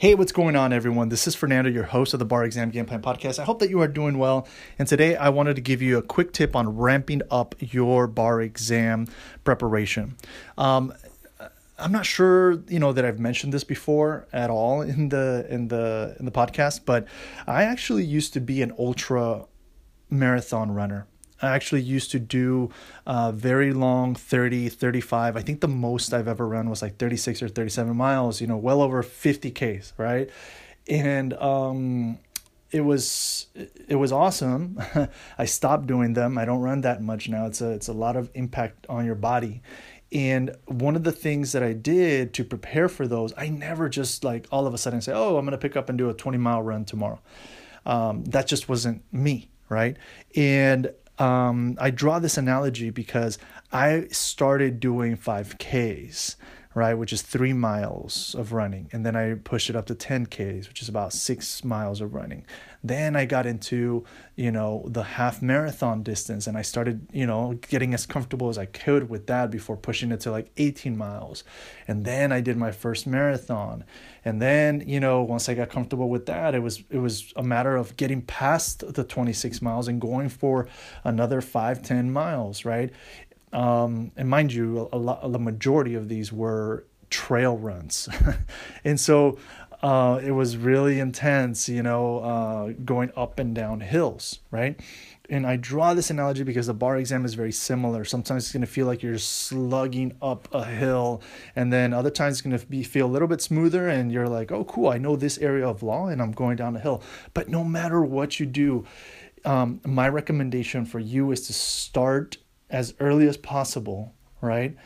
Hey, what's going on, everyone? This is Fernando, your host of the Bar Exam Game Plan Podcast. I hope that you are doing well. And today I wanted to give you a quick tip on ramping up your bar exam preparation. Um, I'm not sure, you know, that I've mentioned this before at all in the in the in the podcast, but I actually used to be an ultra marathon runner. I actually used to do uh, very long 30, 35. I think the most I've ever run was like 36 or 37 miles, you know, well over 50 Ks, right? And um, it was it was awesome. I stopped doing them. I don't run that much now. It's a it's a lot of impact on your body. And one of the things that I did to prepare for those, I never just like all of a sudden say, "Oh, I'm going to pick up and do a 20 mile run tomorrow." Um, that just wasn't me, right? And um, I draw this analogy because I started doing 5Ks right, which is three miles of running. And then I pushed it up to 10Ks, which is about six miles of running. Then I got into, you know, the half marathon distance and I started, you know, getting as comfortable as I could with that before pushing it to like 18 miles. And then I did my first marathon. And then, you know, once I got comfortable with that, it was it was a matter of getting past the 26 miles and going for another five, 10 miles, right? Um, and mind you, a, lot, the majority of these were trail runs. and so uh, it was really intense, you know, uh, going up and down hills, right? And I draw this analogy because the bar exam is very similar. Sometimes it's going to feel like you're slugging up a hill, and then other times it's going to be feel a little bit smoother, and you're like, "Oh, cool! I know this area of law, and I'm going down a hill." But no matter what you do, um, my recommendation for you is to start as early as possible, right?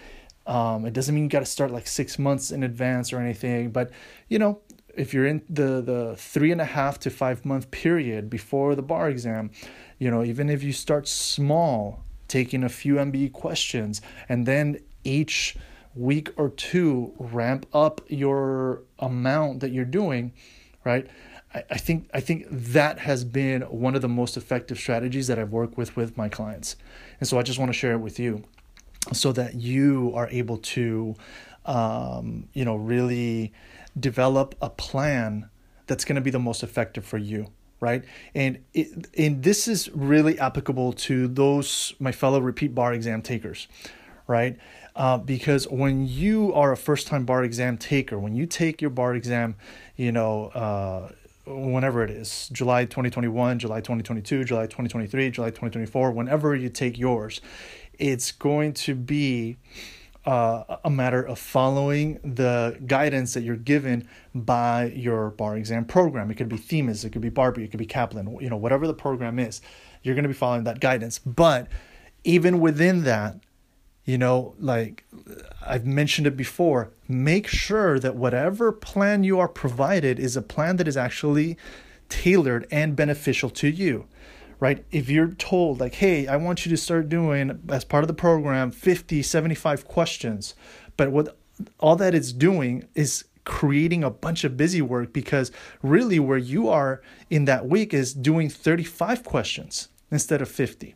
Um, it doesn't mean you got to start like six months in advance or anything, but you know, if you're in the the three and a half to five month period before the bar exam, you know, even if you start small, taking a few MBE questions, and then each week or two ramp up your amount that you're doing, right? I, think I think that has been one of the most effective strategies that I've worked with with my clients, and so I just want to share it with you, so that you are able to, um, you know, really develop a plan that's going to be the most effective for you right? And it, and this is really applicable to those my fellow repeat bar exam takers right? Uh, because when you are a first time bar exam taker when you take your bar exam you know uh, whenever it is July 2021, July 2022, July 2023, July 2024, whenever you take yours, it's going to be uh, a matter of following the guidance that you're given by your bar exam program. It could be Themis, it could be Barbri, it could be Kaplan, you know, whatever the program is, you're going to be following that guidance. But even within that, you know, like I've mentioned it before, make sure that whatever plan you are provided is a plan that is actually tailored and beneficial to you. Right? If you're told, like, hey, I want you to start doing, as part of the program, 50, 75 questions, but what all that it's doing is creating a bunch of busy work because really where you are in that week is doing 35 questions instead of 50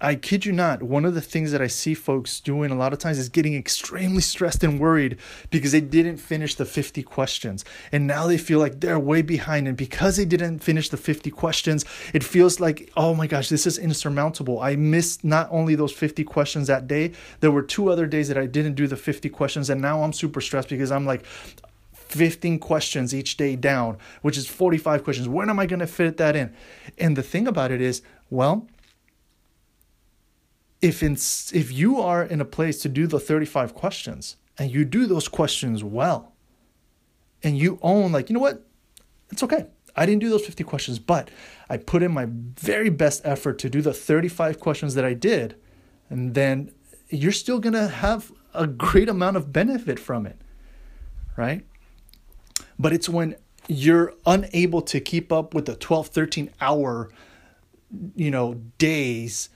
I kid you not, one of the things that I see folks doing a lot of times is getting extremely stressed and worried because they didn't finish the 50 questions. And now they feel like they're way behind. And because they didn't finish the 50 questions, it feels like, oh my gosh, this is insurmountable. I missed not only those 50 questions that day, there were two other days that I didn't do the 50 questions. And now I'm super stressed because I'm like, 15 questions each day down, which is 45 questions. When am I going to fit that in? And the thing about it is, well, if in, if you are in a place to do the 35 questions and you do those questions well and you own like you know what? It's okay. I didn't do those 50 questions but i put in my very best effort to do the 35 questions that i did and then you're still going to have a great amount of benefit from it right? But it's when you're unable to keep up with the 12 13 hour you know days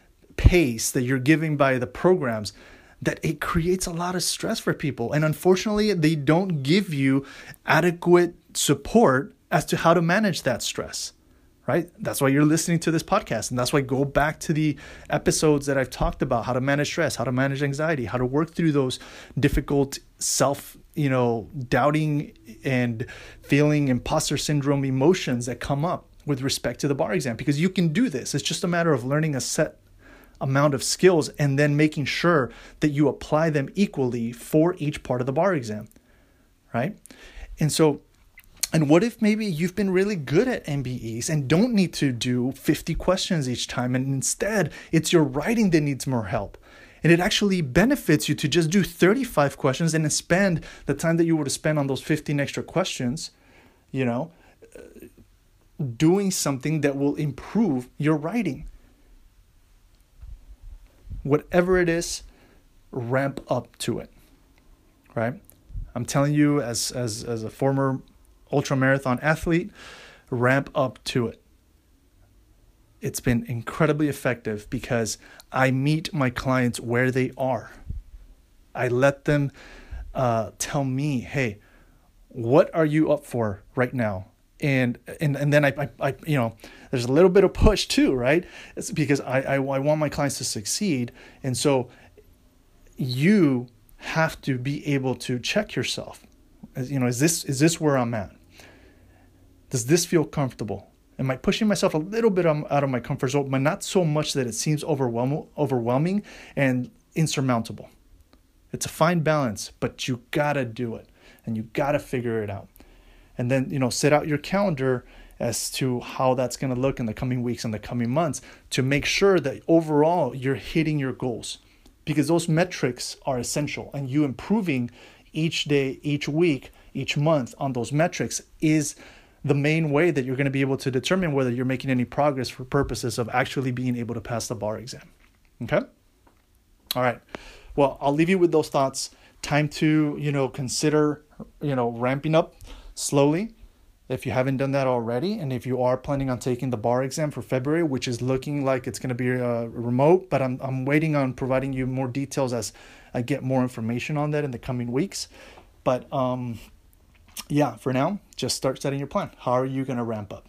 pace that you're giving by the programs that it creates a lot of stress for people. And unfortunately, they don't give you adequate support as to how to manage that stress, right? That's why you're listening to this podcast. And that's why go back to the episodes that I've talked about how to manage stress, how to manage anxiety, how to work through those difficult self you know, doubting and feeling imposter syndrome emotions that come up with respect to the bar exam because you can do this. It's just a matter of learning a set amount of skills and then making sure that you apply them equally for each part of the bar exam, right? And so, and what if maybe you've been really good at MBEs and don't need to do 50 questions each time, and instead it's your writing that needs more help? And it actually benefits you to just do 35 questions and spend the time that you were to spend on those 15 extra questions, you know, doing something that will improve your writing. Whatever it is, ramp up to it. Right? I'm telling you as as as a former ultra marathon athlete, ramp up to it. It's been incredibly effective because I meet my clients where they are. I let them uh, tell me, hey, what are you up for right now? And and and then I, I, I, you know there's a little bit of push too right? It's because I, I i want my clients to succeed. And so you have to be able to check yourself. You know is this is this where i'm at? Does this feel comfortable? Am i pushing myself a little bit um, out of my comfort zone but not so much that it seems overwhelming overwhelming and insurmountable? It's a fine balance but you gotta do it and you gotta figure it out and then you know set out your calendar as to how that's going to look in the coming weeks and the coming months to make sure that overall you're hitting your goals. Because those metrics are essential and you improving each day each week each month on those metrics is the main way that you're going to be able to determine whether you're making any progress for purposes of actually being able to pass the bar exam okay? All right well i'll leave you with those thoughts. Time to you know consider you know ramping up slowly if you haven't done that already and if you are planning on taking the bar exam for february which is looking like it's going to be uh, remote but I'm, I'm waiting on providing you more details as i get more information on that in the coming weeks. But um, yeah for now just start setting your plan. How are you going to ramp up?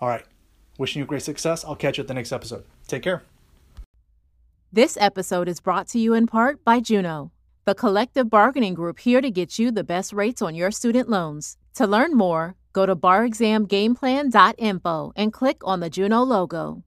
All right. Wishing you great success. I'll catch you at the next episode. Take care. This episode is brought to you in part by juno the collective bargaining group here to get you the best rates on your student loans to learn more, go to barexamgameplan.info and click on the Juno logo.